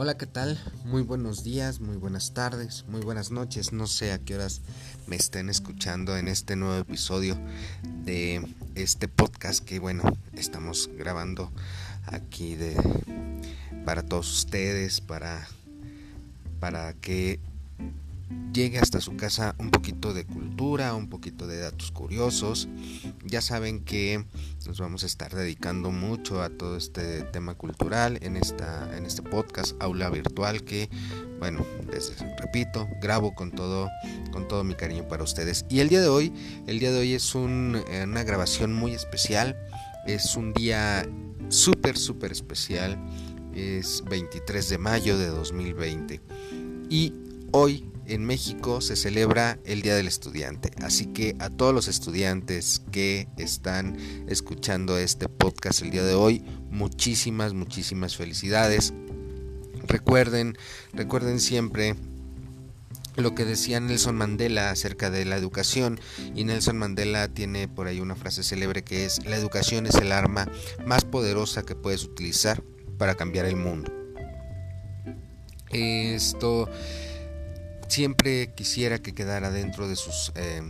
Hola, ¿qué tal? Muy buenos días, muy buenas tardes, muy buenas noches. No sé a qué horas me estén escuchando en este nuevo episodio de este podcast que, bueno, estamos grabando aquí de para todos ustedes, para para que llegue hasta su casa un poquito de cultura, un poquito de datos curiosos. Ya saben que nos vamos a estar dedicando mucho a todo este tema cultural en esta en este podcast aula virtual que bueno, les repito, grabo con todo con todo mi cariño para ustedes. Y el día de hoy, el día de hoy es un, una grabación muy especial. Es un día súper súper especial. Es 23 de mayo de 2020. Y hoy en México se celebra el Día del Estudiante. Así que a todos los estudiantes que están escuchando este podcast el día de hoy, muchísimas, muchísimas felicidades. Recuerden, recuerden siempre lo que decía Nelson Mandela acerca de la educación y Nelson Mandela tiene por ahí una frase célebre que es la educación es el arma más poderosa que puedes utilizar para cambiar el mundo. Esto siempre quisiera que quedara dentro de sus, eh,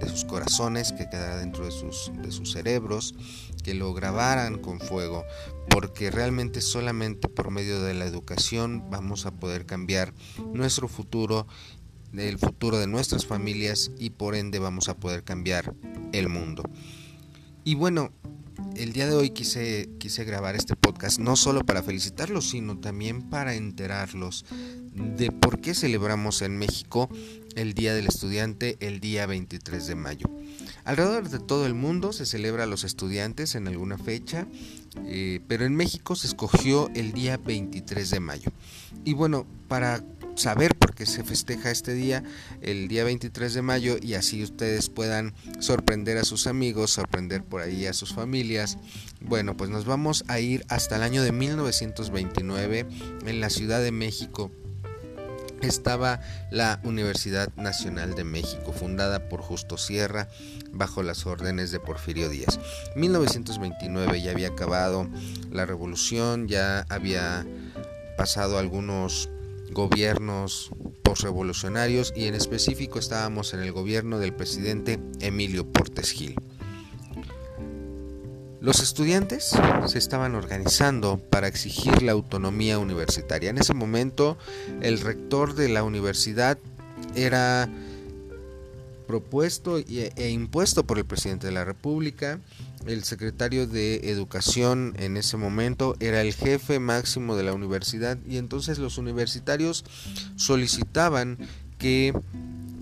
de sus corazones, que quedara dentro de sus, de sus cerebros, que lo grabaran con fuego, porque realmente solamente por medio de la educación vamos a poder cambiar nuestro futuro, el futuro de nuestras familias y por ende vamos a poder cambiar el mundo. Y bueno, el día de hoy quise, quise grabar este podcast no solo para felicitarlos, sino también para enterarlos de por qué celebramos en México el Día del Estudiante el día 23 de mayo. Alrededor de todo el mundo se celebra a los estudiantes en alguna fecha, eh, pero en México se escogió el día 23 de mayo. Y bueno, para saber por qué se festeja este día, el día 23 de mayo, y así ustedes puedan sorprender a sus amigos, sorprender por ahí a sus familias. Bueno, pues nos vamos a ir hasta el año de 1929 en la Ciudad de México estaba la Universidad Nacional de México, fundada por Justo Sierra bajo las órdenes de Porfirio Díaz. 1929 ya había acabado la revolución, ya había pasado algunos gobiernos postrevolucionarios y en específico estábamos en el gobierno del presidente Emilio Portes Gil. Los estudiantes se estaban organizando para exigir la autonomía universitaria. En ese momento el rector de la universidad era propuesto e impuesto por el presidente de la República. El secretario de Educación en ese momento era el jefe máximo de la universidad y entonces los universitarios solicitaban que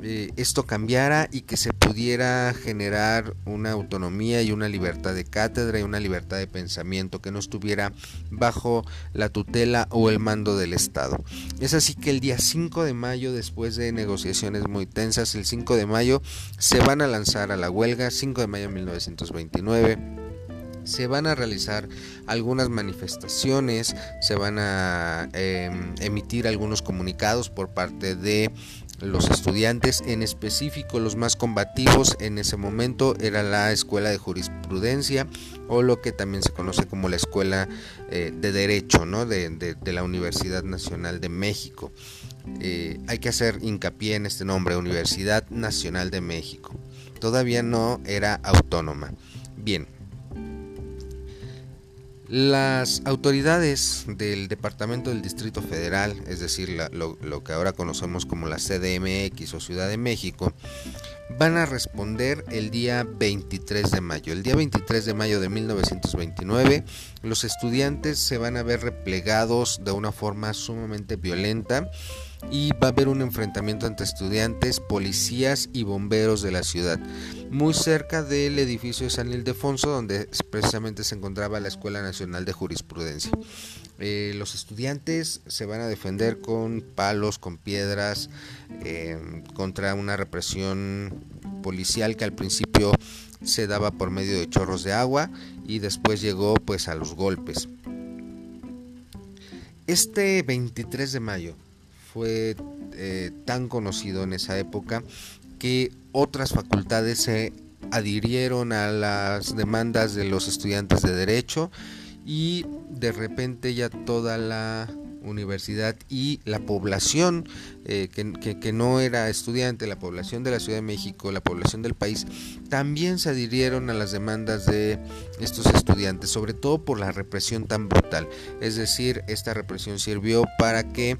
eh, esto cambiara y que se pudiera generar una autonomía y una libertad de cátedra y una libertad de pensamiento que no estuviera bajo la tutela o el mando del Estado. Es así que el día 5 de mayo, después de negociaciones muy tensas, el 5 de mayo se van a lanzar a la huelga, 5 de mayo de 1929 se van a realizar algunas manifestaciones, se van a em, emitir algunos comunicados por parte de los estudiantes, en específico los más combativos en ese momento era la Escuela de Jurisprudencia o lo que también se conoce como la Escuela eh, de Derecho ¿no? de, la Universidad Nacional de México. Eh, hay que hacer hincapié en este nombre, Universidad Nacional de México. Todavía no era autónoma. Bien, las autoridades del Departamento del Distrito Federal, es decir, lo, que ahora conocemos como la CDMX o Ciudad de México, van a responder el día 23 de mayo. El día 23 de mayo de 1929, los estudiantes se van a ver replegados de una forma sumamente violenta y va a haber un enfrentamiento entre estudiantes, policías y bomberos de la ciudad, muy cerca del edificio de San Ildefonso, donde precisamente se encontraba la Escuela Nacional de Jurisprudencia. Eh, los estudiantes se van a defender con palos, con piedras, eh, contra una represión policial que al principio se daba por medio de chorros de agua y después llegó pues a los golpes. Este 23 de mayo fue eh, tan conocido en esa época que otras facultades se adhirieron a las demandas de los estudiantes de derecho y de repente ya toda la universidad y la población eh, que, no era estudiante, la población de la Ciudad de México, la población del país, también se adhirieron a las demandas de estos estudiantes, sobre todo por la represión tan brutal. Es decir, esta represión sirvió para que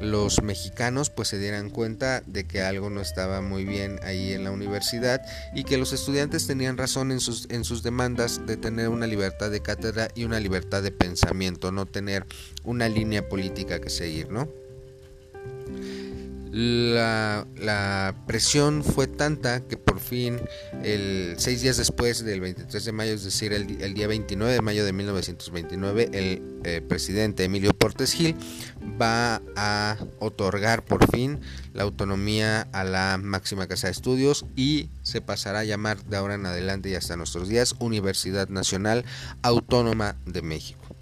los mexicanos pues se dieran cuenta de que algo no estaba muy bien ahí en la universidad y que los estudiantes tenían razón en sus, en sus demandas de tener una libertad de cátedra y una libertad de pensamiento, no tener una línea política que seguir, ¿no? La, presión fue tanta que por fin, el, seis días después del 23 de mayo, es decir, el, día 29 de mayo de 1929, el eh, presidente Emilio Portes Gil va a otorgar por fin la autonomía a la máxima casa de estudios y se pasará a llamar de ahora en adelante y hasta nuestros días Universidad Nacional Autónoma de México.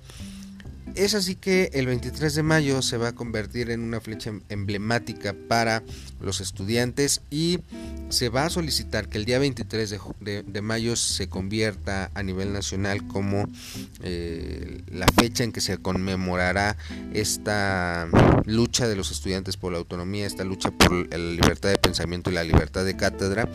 Es así que el 23 de mayo se va a convertir en una flecha emblemática para los estudiantes y se va a solicitar que el día 23 de, mayo se convierta a nivel nacional como eh, la fecha en que se conmemorará esta lucha de los estudiantes por la autonomía, esta lucha por la libertad de pensamiento y la libertad de cátedra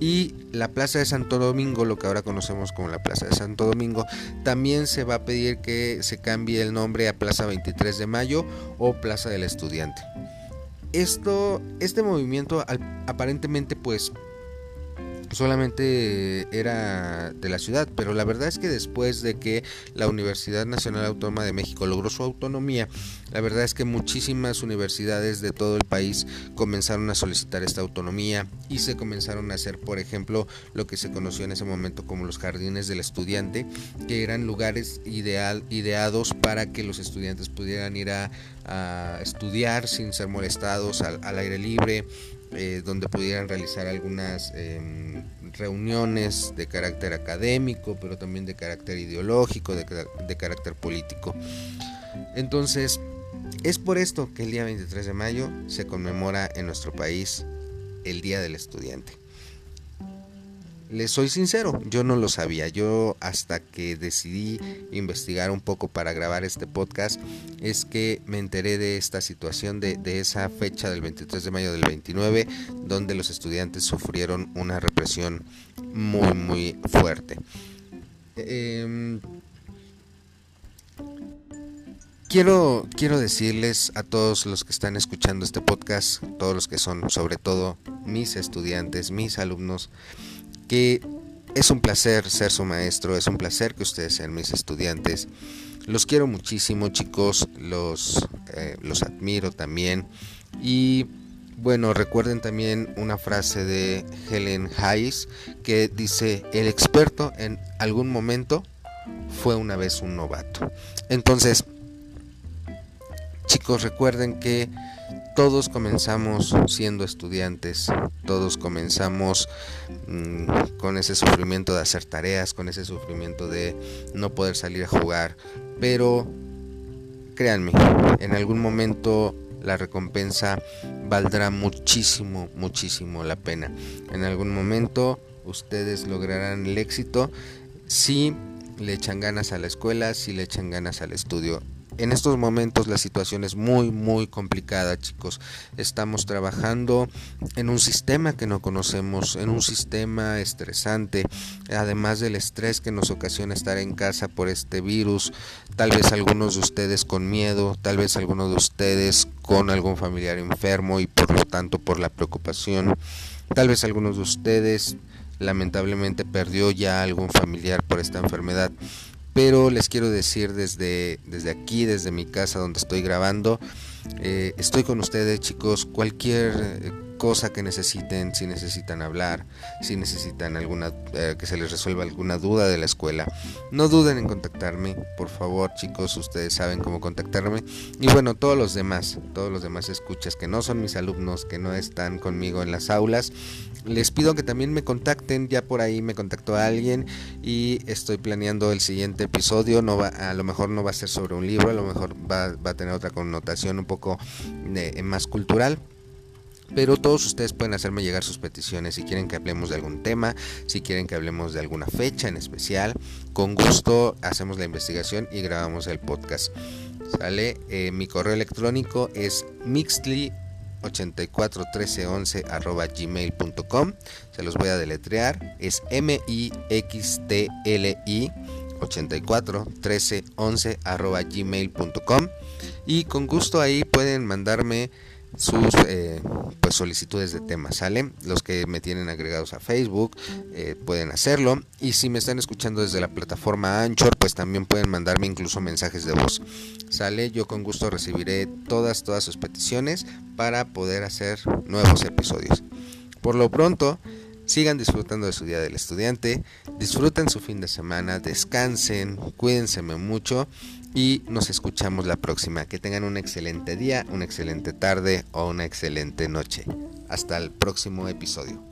y la Plaza de Santo Domingo, lo que ahora conocemos como la Plaza de Santo Domingo, también se va a pedir que se cambie el nombre a Plaza 23 de Mayo o Plaza del Estudiante. Esto, este movimiento aparentemente pues solamente era de la ciudad, pero la verdad es que después de que la Universidad Nacional Autónoma de México logró su autonomía, la verdad es que muchísimas universidades de todo el país comenzaron a solicitar esta autonomía y se comenzaron a hacer, por ejemplo, lo que se conoció en ese momento como los jardines del estudiante, que eran lugares ideal, ideados para que los estudiantes pudieran ir a, estudiar sin ser molestados al, al aire libre, eh, donde pudieran realizar algunas em, reuniones de carácter académico, pero también de carácter ideológico, de, de carácter político. Entonces, es por esto que el día 23 de mayo se conmemora en nuestro país el Día del Estudiante les soy sincero, yo no lo sabía. Yo hasta que decidí investigar un poco para grabar este podcast es que me enteré de esta situación, de, esa fecha del 23 de mayo del 29, donde los estudiantes sufrieron una represión muy, muy fuerte. Em, quiero, quiero decirles a todos los que están escuchando este podcast, todos los que son sobre todo mis estudiantes, mis alumnos, que es un placer ser su maestro, es un placer que ustedes sean mis estudiantes. Los quiero muchísimo chicos, los, eh, los admiro también. Y bueno, recuerden también una frase de Helen Hayes que dice, el experto en algún momento fue una vez un novato. Entonces, chicos, recuerden que todos comenzamos siendo estudiantes, todos comenzamos mm, con ese sufrimiento de hacer tareas, con ese sufrimiento de no poder salir a jugar, pero créanme, en algún momento la recompensa valdrá muchísimo, muchísimo la pena. En algún momento ustedes lograrán el éxito si le echan ganas a la escuela, si le echan ganas al estudio en estos momentos la situación es muy muy complicada chicos. Estamos trabajando en un sistema que no conocemos en un sistema estresante además del estrés que nos ocasiona estar en casa por este virus. Tal vez algunos de ustedes con miedo tal vez algunos de ustedes con algún familiar enfermo y por lo tanto por la preocupación. Tal vez algunos de ustedes lamentablemente perdió ya algún familiar por esta enfermedad pero les quiero decir desde, desde aquí, desde mi casa donde estoy grabando, eh, estoy con ustedes chicos, cualquier eh, cosa que necesiten, si necesitan hablar, si necesitan alguna eh, que se les resuelva alguna duda de la escuela, no duden en contactarme, por favor, chicos, ustedes saben cómo contactarme. Y bueno, todos los demás, todos los demás escuchas que no son mis alumnos, que no están conmigo en las aulas, les pido que también me contacten, ya por ahí me contactó alguien y estoy planeando el siguiente episodio, no va a lo mejor no va a ser sobre un libro, a lo mejor va, va a tener otra connotación un poco de, más cultural pero todos ustedes pueden hacerme llegar sus peticiones si quieren que hablemos de algún tema, si quieren que hablemos de alguna fecha en especial. Con gusto hacemos la investigación y grabamos el podcast. ¿Sale? Eh, mi correo electrónico es mixly 841311 arroba gmail.com se los voy a deletrear es m i x t l i 84 13 11 arroba gmail.com y con gusto ahí pueden mandarme sus eh, pues solicitudes de temas, ¿sale? Los que me tienen agregados a Facebook eh, pueden hacerlo y si me están escuchando desde la plataforma Anchor pues también pueden mandarme incluso mensajes de voz, ¿sale? Yo con gusto recibiré todas, todas sus peticiones para poder hacer nuevos episodios. Por lo pronto, sigan disfrutando de su Día del Estudiante, disfruten su fin de semana, descansen, cuídense mucho y nos escuchamos la próxima. Que tengan un excelente día, una excelente tarde o una excelente noche. Hasta el próximo episodio.